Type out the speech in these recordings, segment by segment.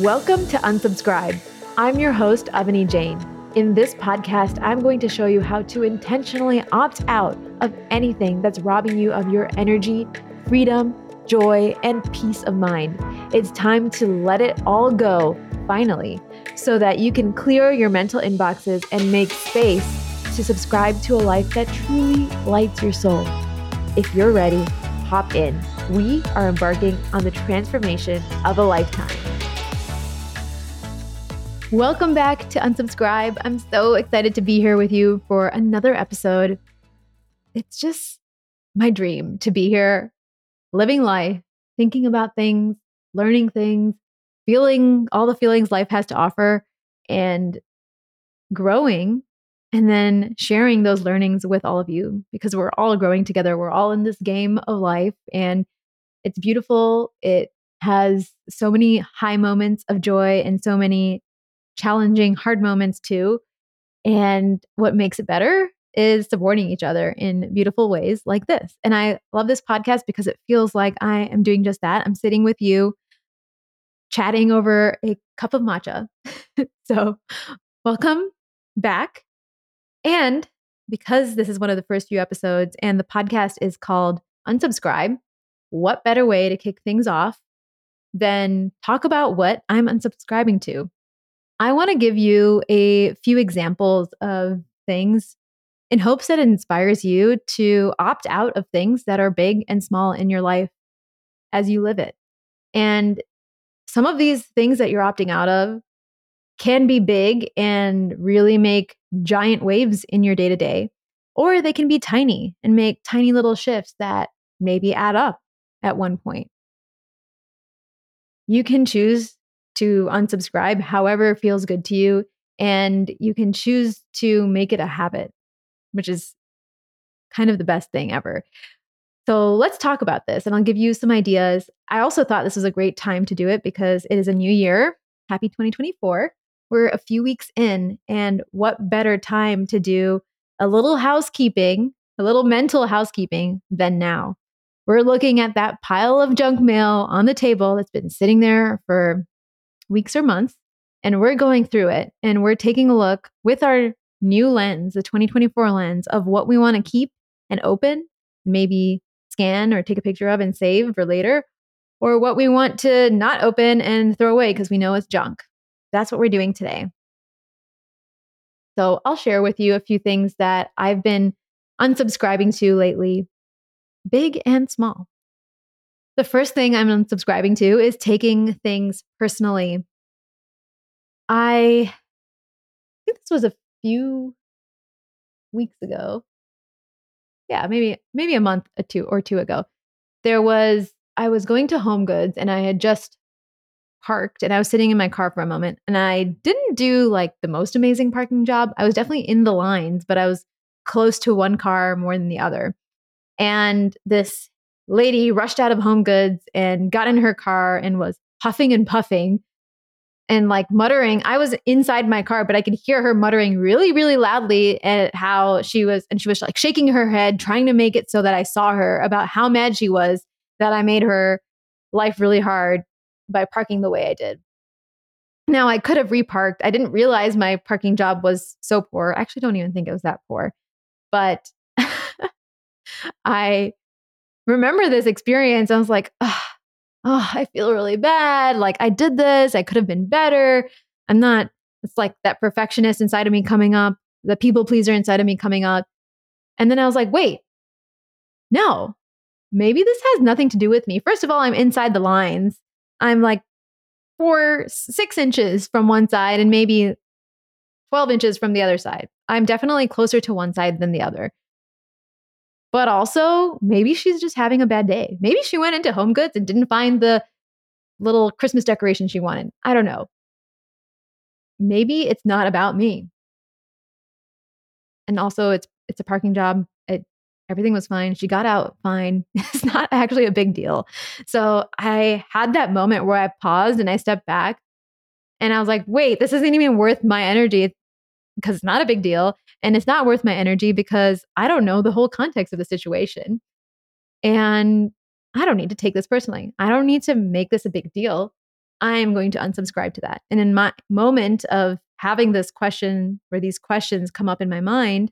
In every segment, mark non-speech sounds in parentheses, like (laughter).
Welcome to Unsubscribe. I'm your host, Avani Jain. In this podcast, I'm going to show you how to intentionally opt out of anything that's robbing you of your energy, freedom, joy, and peace of mind. It's time to let it all go, finally, so that you can clear your mental inboxes and make space to subscribe to a life that truly lights your soul. If you're ready, hop in. We are embarking on the transformation of a lifetime. Welcome back to Unsubscribe. I'm so excited to be here with you for another episode. It's just my dream to be here, living life, thinking about things, learning things, feeling all the feelings life has to offer, and growing, and then sharing those learnings with all of you because we're all growing together. We're all in this game of life, and it's beautiful. It has so many high moments of joy and so many challenging, hard moments too. And what makes it better is supporting each other in beautiful ways like this. And I love this podcast because it feels like I am doing just that. I'm sitting with you, chatting over a cup of matcha. (laughs) so, welcome back. And because this is one of the first few episodes and the podcast is called Unsubscribe, what better way to kick things off than talk about what I'm unsubscribing to? I want to give you a few examples of things in hopes that it inspires you to opt out of things that are big and small in your life as you live it. And some of these things that you're opting out of can be big and really make giant waves in your day to day, or they can be tiny and make tiny little shifts that maybe add up at one point. You can choose to unsubscribe however feels good to you. And you can choose to make it a habit, which is kind of the best thing ever. So let's talk about this and I'll give you some ideas. I also thought this was a great time to do it because it is a new year. Happy 2024. We're a few weeks in, and what better time to do a little housekeeping, a little mental housekeeping than now? We're looking at that pile of junk mail on the table that's been sitting there for weeks or months, and we're going through it and we're taking a look with our new lens, the 2024 lens of what we want to keep and open, maybe scan or take a picture of and save for later, or what we want to not open and throw away because we know it's junk. That's what we're doing today. So I'll share with you a few things that I've been unsubscribing to lately, big and small. The first thing I'm unsubscribing to is taking things personally. I think this was a few weeks ago. Yeah, maybe maybe a month or two or two ago. There was I was going to HomeGoods and I had just parked and I was sitting in my car for a moment and I didn't do like the most amazing parking job. I was definitely in the lines, but I was close to one car more than the other. And this lady rushed out of HomeGoods and got in her car and was huffing and puffing and like muttering. I was inside my car, but I could hear her muttering really, really loudly at how she was, and she was like shaking her head, trying to make it so that I saw her about how mad she was that I made her life really hard by parking the way I did. Now, I could have reparked. I didn't realize my parking job was so poor. I actually don't even think it was that poor. But (laughs) I remember this experience. I was like, oh, oh, I feel really bad. Like I did this. I could have been better. I'm not, it's like that perfectionist inside of me coming up, the people pleaser inside of me coming up. And then I was like, wait, no, maybe this has nothing to do with me. First of all, I'm inside the lines. I'm like four, six inches from one side and maybe 12 inches from the other side. I'm definitely closer to one side than the other. But also, maybe she's just having a bad day. Maybe she went into HomeGoods and didn't find the little Christmas decoration she wanted. I don't know. Maybe it's not about me. And also, it's it's a parking job. It, everything was fine. She got out fine. (laughs) It's not actually a big deal. So I had that moment where I paused and I stepped back and I was like, wait, this isn't even worth my energy because it's not a big deal. And it's not worth my energy because I don't know the whole context of the situation. And I don't need to take this personally. I don't need to make this a big deal. I am going to unsubscribe to that. And in my moment of having this question or these questions come up in my mind,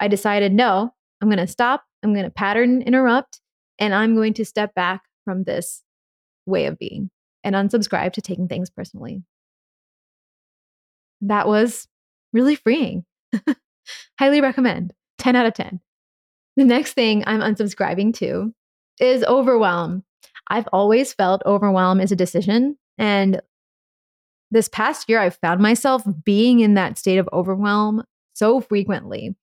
I decided, no, I'm going to stop. I'm going to pattern interrupt and I'm going to step back from this way of being and unsubscribe to taking things personally. That was really freeing. (laughs) Highly recommend. 10 out of 10. The next thing I'm unsubscribing to is overwhelm. I've always felt overwhelm is a decision. And this past year, I've found myself being in that state of overwhelm so frequently.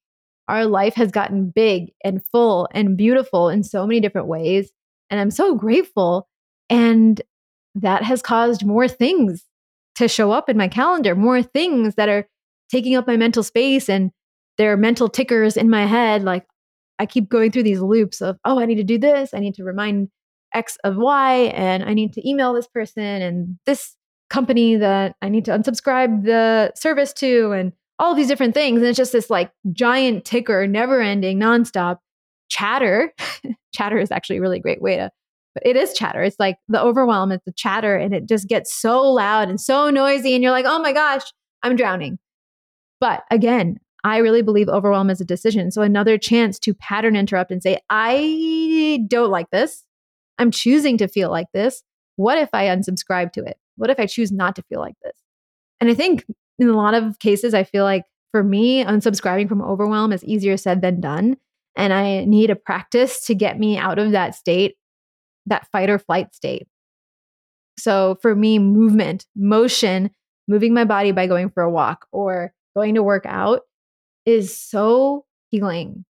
Our life has gotten big and full and beautiful in so many different ways. And I'm so grateful. And that has caused more things to show up in my calendar, more things that are taking up my mental space and there are mental tickers in my head. Like I keep going through these loops of, oh, I need to do this. I need to remind X of Y, and I need to email this person and this company that I need to unsubscribe the service to, and all these different things. And it's just this like giant ticker, never ending, nonstop chatter. (laughs) chatter is actually a really great way to, but it is chatter. It's like the overwhelm, it's the chatter, and it just gets so loud and so noisy. And you're like, oh my gosh, I'm drowning. But again, I really believe overwhelm is a decision. So another chance to pattern interrupt and say, I don't like this. I'm choosing to feel like this. What if I unsubscribe to it? What if I choose not to feel like this? And I think in a lot of cases, I feel like for me, unsubscribing from overwhelm is easier said than done. And I need a practice to get me out of that state, that fight or flight state. So for me, movement, motion, moving my body by going for a walk or going to work out is so healing.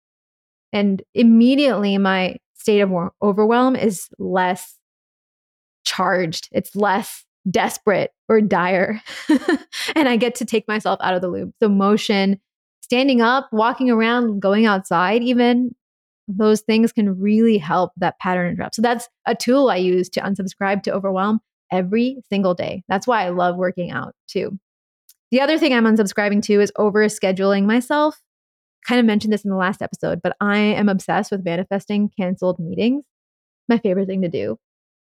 And immediately my state of overwhelm is less charged, it's less desperate or dire. (laughs) and I get to take myself out of the loop. So, motion, standing up, walking around, going outside, even those things can really help that pattern interrupt. So, that's a tool I use to unsubscribe to overwhelm every single day. That's why I love working out too. The other thing I'm unsubscribing to is over scheduling myself. Kind of mentioned this in the last episode, but I am obsessed with manifesting canceled meetings. My favorite thing to do.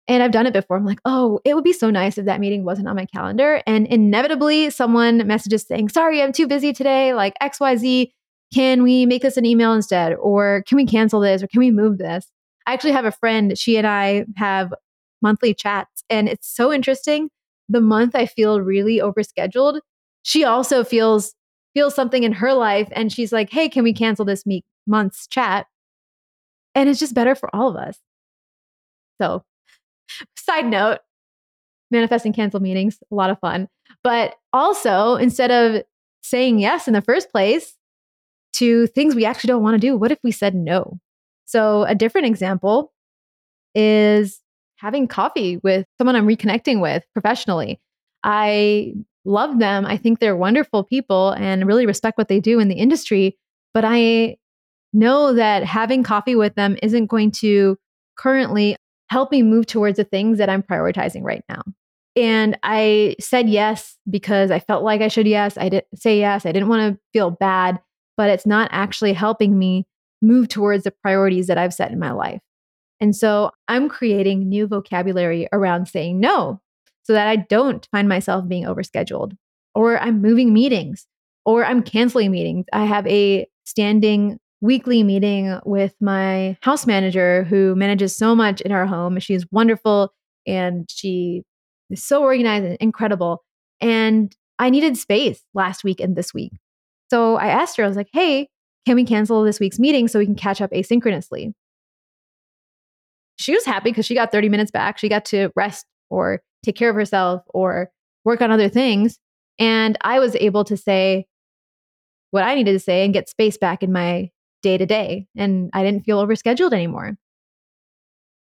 And I've done it before. I'm like, oh, it would be so nice if that meeting wasn't on my calendar. And inevitably, someone messages saying, sorry, I'm too busy today, like XYZ. Can we make this an email instead? Or can we cancel this? Or can we move this? I actually have a friend, she and I have monthly chats, and it's so interesting. The month I feel really overscheduled, she also feels feels something in her life and she's like, "Hey, can we cancel this meet month's chat?" And it's just better for all of us. So, side note, manifesting cancel meetings, a lot of fun. But also, instead of saying yes in the first place to things we actually don't want to do, what if we said no? So, a different example is having coffee with someone I'm reconnecting with professionally. I love them. I think they're wonderful people and really respect what they do in the industry. But I know that having coffee with them isn't going to currently help me move towards the things that I'm prioritizing right now. And I said yes because I felt like I should yes. I didn't say yes. I didn't want to feel bad, but it's not actually helping me move towards the priorities that I've set in my life. And so I'm creating new vocabulary around saying no so that I don't find myself being overscheduled or I'm moving meetings or I'm canceling meetings. I have a standing weekly meeting with my house manager who manages so much in our home. She's wonderful and she is so organized and incredible. And I needed space last week and this week. So I asked her, I was like, hey, can we cancel this week's meeting so we can catch up asynchronously? She was happy because she got 30 minutes back. She got to rest or take care of herself or work on other things. And I was able to say what I needed to say and get space back in my day to day. And I didn't feel overscheduled anymore.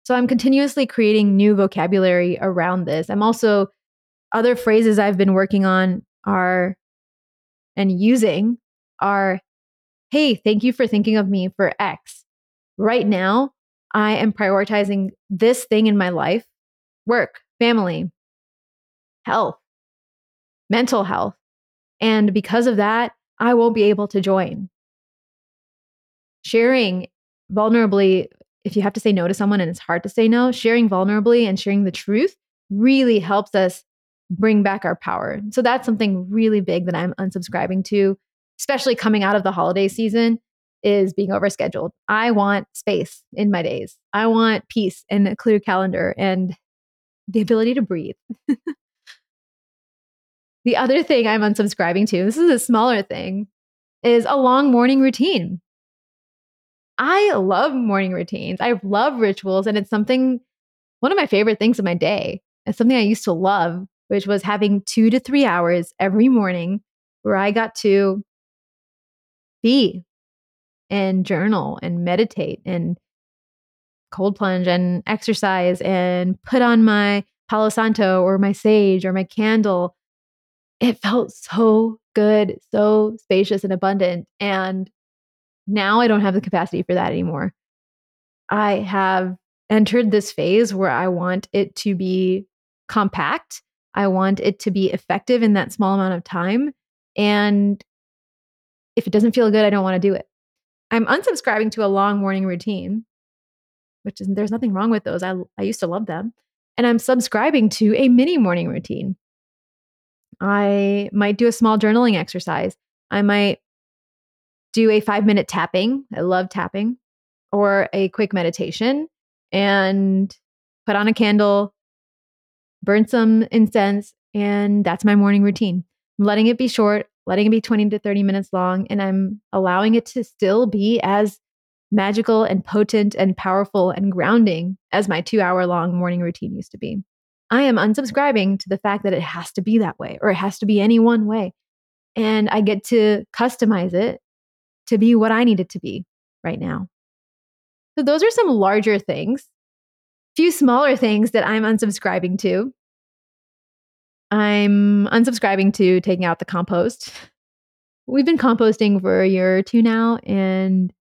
So I'm continuously creating new vocabulary around this. I'm also, other phrases I've been working on are and using are, hey, thank you for thinking of me for X. Right now, I am prioritizing this thing in my life work, family, health, mental health. And because of that, I won't be able to join. Sharing vulnerably, if you have to say no to someone and it's hard to say no, sharing vulnerably and sharing the truth really helps us bring back our power. So that's something really big that I'm unsubscribing to, especially coming out of the holiday season is being overscheduled. I want space in my days. I want peace and a clear calendar and the ability to breathe. (laughs) the other thing I'm unsubscribing to, this is a smaller thing, is a long morning routine. I love morning routines. I love rituals, and it's something, one of my favorite things of my day. It's something I used to love, which was having two to three hours every morning where I got to be and journal and meditate and cold plunge and exercise and put on my Palo Santo or my sage or my candle. It felt so good, so spacious and abundant. And now I don't have the capacity for that anymore. I have entered this phase where I want it to be compact. I want it to be effective in that small amount of time. And if it doesn't feel good, I don't want to do it. I'm unsubscribing to a long morning routine, which is there's nothing wrong with those. I I used to love them. And I'm subscribing to a mini morning routine. I might do a small journaling exercise. I might do a 5-minute tapping. I love tapping or a quick meditation and put on a candle, burn some incense, and that's my morning routine. I'm letting it be short letting it be 20 to 30 minutes long, and I'm allowing it to still be as magical and potent and powerful and grounding as my two hour long morning routine used to be. I am unsubscribing to the fact that it has to be that way or it has to be any one way. And I get to customize it to be what I need it to be right now. So, those are some larger things. A Few smaller things that I'm unsubscribing to I'm unsubscribing to taking out the compost. We've been composting for a year or two now, and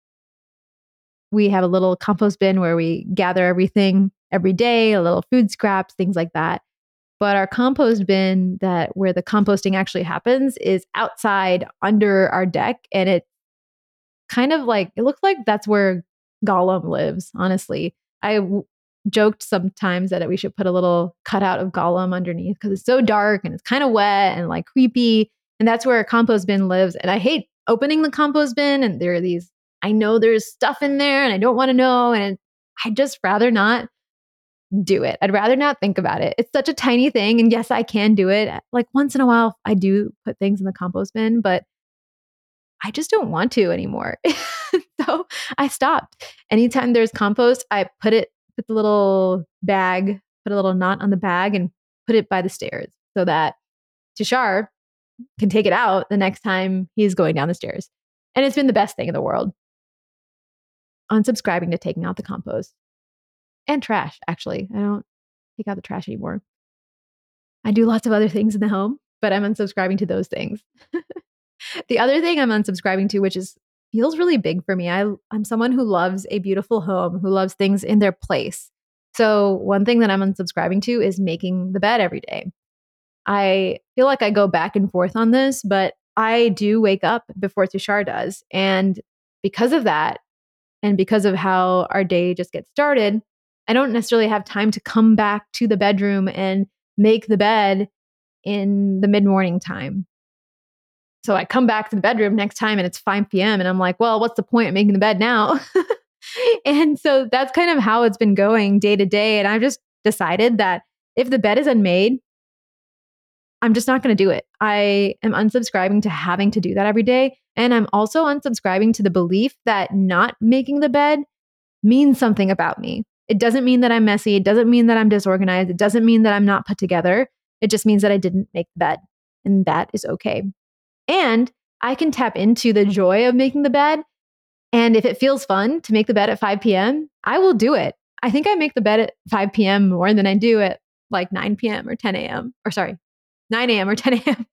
we have a little compost bin where we gather everything every day, a little food scraps, things like that. But our compost bin that where the composting actually happens is outside under our deck and it kind of like it looks like that's where Gollum lives, honestly. I joked sometimes that we should put a little cutout of Gollum underneath because it's so dark and it's kind of wet and like creepy. And that's where a compost bin lives. And I hate opening the compost bin and there are these, I know there's stuff in there and I don't want to know. And I'd just rather not do it. I'd rather not think about it. It's such a tiny thing. And yes, I can do it. Like once in a while, I do put things in the compost bin, but I just don't want to anymore. (laughs) so I stopped. Anytime there's compost, I put it put the little bag, put a little knot on the bag and put it by the stairs so that Tushar can take it out the next time he's going down the stairs. And it's been the best thing in the world. Unsubscribing to taking out the compost and trash, actually. I don't take out the trash anymore. I do lots of other things in the home, but I'm unsubscribing to those things. (laughs) the other thing I'm unsubscribing to, which is feels really big for me. I, I'm someone who loves a beautiful home, who loves things in their place. So, one thing that I'm unsubscribing to is making the bed every day. I feel like I go back and forth on this, but I do wake up before Tushar does. And because of that, and because of how our day just gets started, I don't necessarily have time to come back to the bedroom and make the bed in the mid morning time. So I come back to the bedroom next time and it's 5 p.m. And I'm like, well, what's the point of making the bed now? (laughs) and so that's kind of how it's been going day to day. And I've just decided that if the bed is unmade, I'm just not going to do it. I am unsubscribing to having to do that every day. And I'm also unsubscribing to the belief that not making the bed means something about me. It doesn't mean that I'm messy. It doesn't mean that I'm disorganized. It doesn't mean that I'm not put together. It just means that I didn't make the bed. And that is okay. And I can tap into the joy of making the bed. And if it feels fun to make the bed at 5 p.m., I will do it. I think I make the bed at 5 p.m. more than I do at like 9 p.m. or 10 a.m. or sorry, 9 a.m. or (laughs) 10 a.m.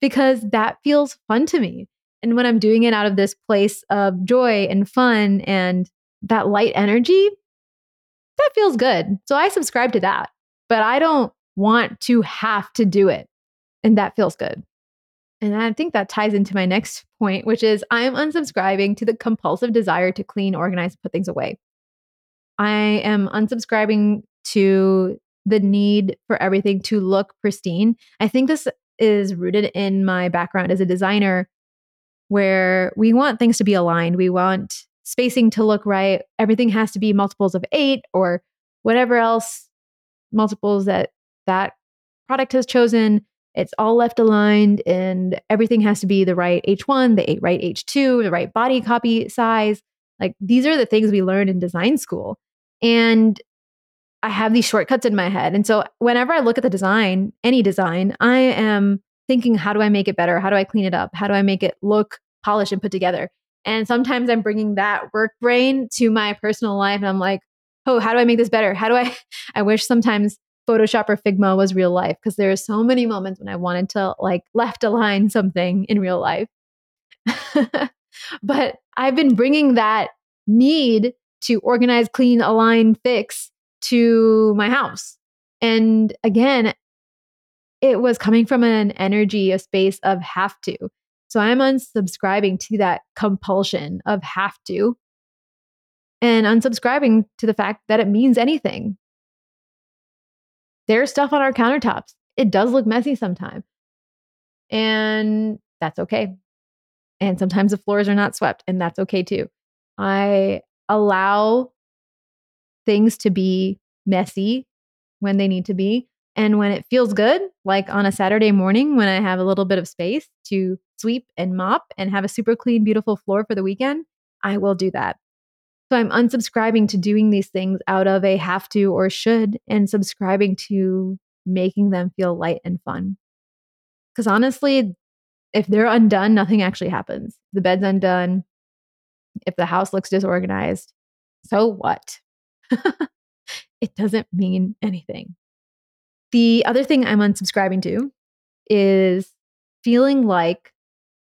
because that feels fun to me. And when I'm doing it out of this place of joy and fun and that light energy, that feels good. So I subscribe to that, but I don't want to have to do it. And that feels good. And I think that ties into my next point, which is I'm unsubscribing to the compulsive desire to clean, organize, put things away. I am unsubscribing to the need for everything to look pristine. I think this is rooted in my background as a designer, where we want things to be aligned. We want spacing to look right. Everything has to be multiples of eight or whatever else multiples that that product has chosen. It's all left aligned and everything has to be the right H1, the right H2, the right body copy size. Like these are the things we learn in design school. And I have these shortcuts in my head. And so whenever I look at the design, any design, I am thinking, how do I make it better? How do I clean it up? How do I make it look polished and put together? And sometimes I'm bringing that work brain to my personal life. And I'm like, oh, how do I make this better? How do I? (laughs) I wish sometimes Photoshop or Figma was real life because there are so many moments when I wanted to like left align (laughs) something in real life. (laughs) but I've been bringing that need to organize, clean, align, fix to my house. And again, it was coming from an energy, a space of have to. So I'm unsubscribing to that compulsion of have to and unsubscribing to the fact that it means anything. There's stuff on our countertops. It does look messy sometimes. And that's okay. And sometimes the floors are not swept, and that's okay too. I allow things to be messy when they need to be. And when it feels good, like on a Saturday morning when I have a little bit of space to sweep and mop and have a super clean, beautiful floor for the weekend, I will do that. So I'm unsubscribing to doing these things out of a have to or should and subscribing to making them feel light and fun. Because honestly, if they're undone, nothing actually happens. The bed's undone. If the house looks disorganized, so what? (laughs) it doesn't mean anything. The other thing I'm unsubscribing to is feeling like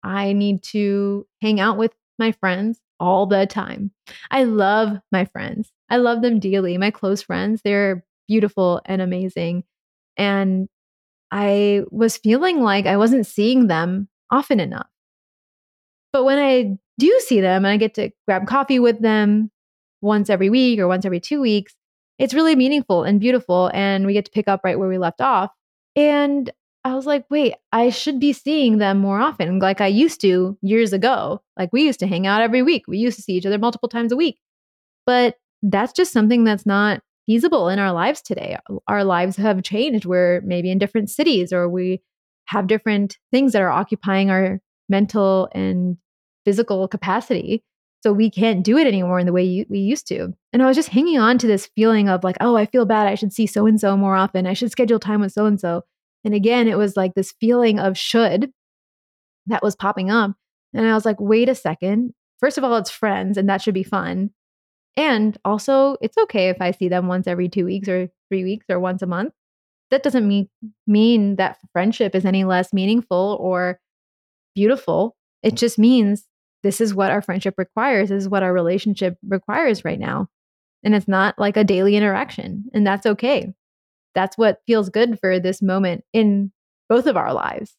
I need to hang out with my friends all the time. I love my friends. I love them dearly. My close friends, they're beautiful and amazing. And I was feeling like I wasn't seeing them often enough. But when I do see them and I get to grab coffee with them once every week or once every two weeks, it's really meaningful and beautiful. And we get to pick up right where we left off. And I was like, wait, I should be seeing them more often, like I used to years ago. Like we used to hang out every week. We used to see each other multiple times a week. But that's just something that's not feasible in our lives today. Our lives have changed. We're maybe in different cities or we have different things that are occupying our mental and physical capacity. So we can't do it anymore in the way you, we used to. And I was just hanging on to this feeling of like, oh, I feel bad. I should see so and so more often. I should schedule time with so and so. And again, it was like this feeling of should that was popping up. And I was like, wait a second. First of all, it's friends and that should be fun. And also, it's okay if I see them once every two weeks or three weeks or once a month. That doesn't mean, mean that friendship is any less meaningful or beautiful. It just means this is what our friendship requires, this is what our relationship requires right now. And it's not like a daily interaction. And that's okay. That's what feels good for this moment in both of our lives.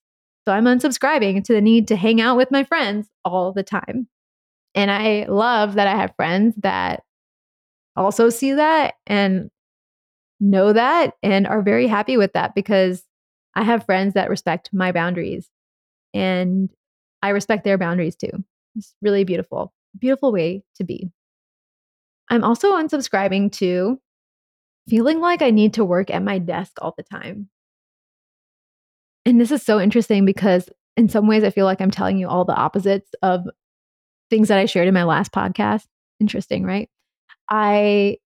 So I'm unsubscribing to the need to hang out with my friends all the time. And I love that I have friends that also see that and know that and are very happy with that because I have friends that respect my boundaries and I respect their boundaries too. It's really beautiful, beautiful way to be. I'm also unsubscribing to feeling like I need to work at my desk all the time. And this is so interesting because in some ways I feel like I'm telling you all the opposites of things that I shared in my last podcast. Interesting, right? I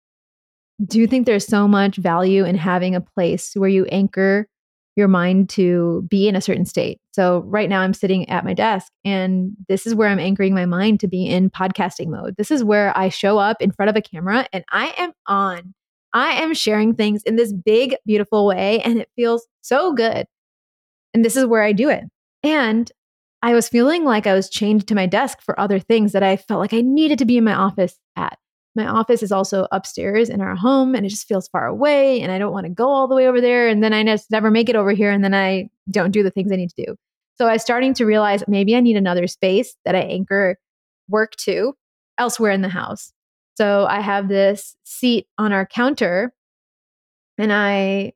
do think there's so much value in having a place where you anchor your mind to be in a certain state. So right now I'm sitting at my desk and this is where I'm anchoring my mind to be in podcasting mode. This is where I show up in front of a camera and I am on. I am sharing things in this big beautiful way and it feels so good. And this is where I do it. And I was feeling like I was chained to my desk for other things that I felt like I needed to be in my office at. My office is also upstairs in our home and it just feels far away and I don't want to go all the way over there and then I just never make it over here and then I don't do the things I need to do. So I was starting to realize maybe I need another space that I anchor work to elsewhere in the house. So I have this seat on our counter And I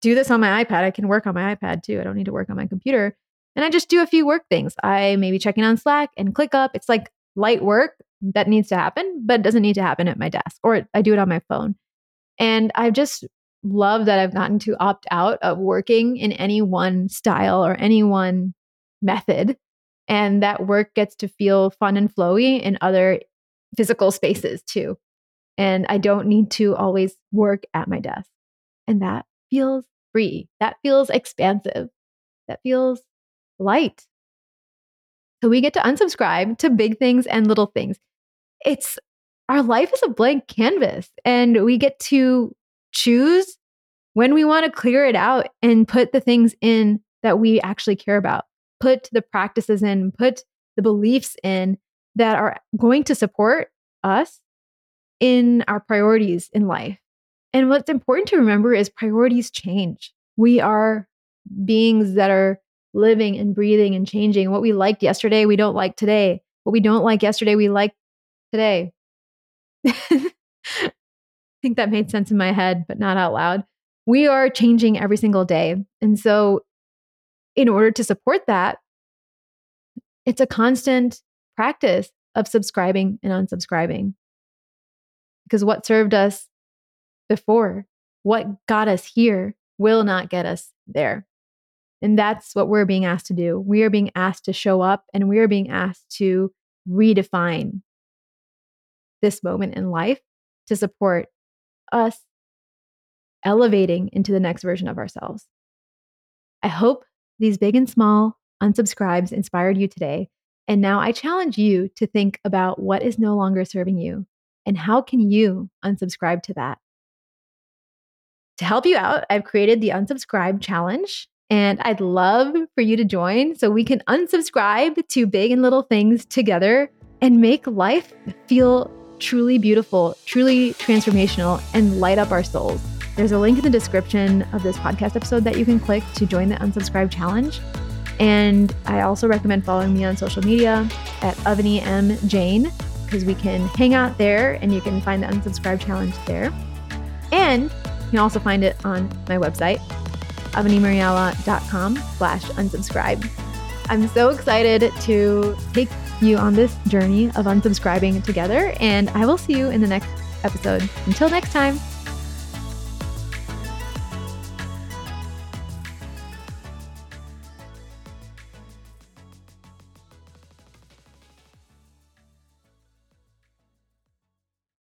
do this on my iPad. I can work on my iPad too. I don't need to work on my computer. And I just do a few work things. I maybe check in on Slack and ClickUp. It's like light work that needs to happen, but it doesn't need to happen at my desk, or I do it on my phone. And I've just love that I've gotten to opt out of working in any one style or any one method. And that work gets to feel fun and flowy in other physical spaces too. And I don't need to always work at my desk. And that feels free. That feels expansive. That feels light. So we get to unsubscribe to big things and little things. It's our life is a blank canvas and we get to choose when we want to clear it out and put the things in that we actually care about, put the practices in, put the beliefs in that are going to support us in our priorities in life. And what's important to remember is priorities change. We are beings that are living and breathing and changing. What we liked yesterday, we don't like today. What we don't like yesterday, we like today. (laughs) I think that made sense in my head, but not out loud. We are changing every single day. And so, in order to support that, it's a constant practice of subscribing and unsubscribing. Because what served us before, what got us here, will not get us there. And that's what we're being asked to do. We are being asked to show up and we are being asked to redefine this moment in life to support us elevating into the next version of ourselves. I hope these big and small unsubscribes inspired you today. And now I challenge you to think about what is no longer serving you and how can you unsubscribe to that? To help you out, I've created the unsubscribe challenge and I'd love for you to join so we can unsubscribe to big and little things together and make life feel truly beautiful, truly transformational, and light up our souls. There's a link in the description of this podcast episode that you can click to join the unsubscribe challenge. And I also recommend following me on social media at Avani M. Jain because we can hang out there and you can find the unsubscribe challenge there. And you can also find it on my website, avanimiriyala.com slash unsubscribe. I'm so excited to take you on this journey of unsubscribing together, and I will see you in the next episode. Until next time.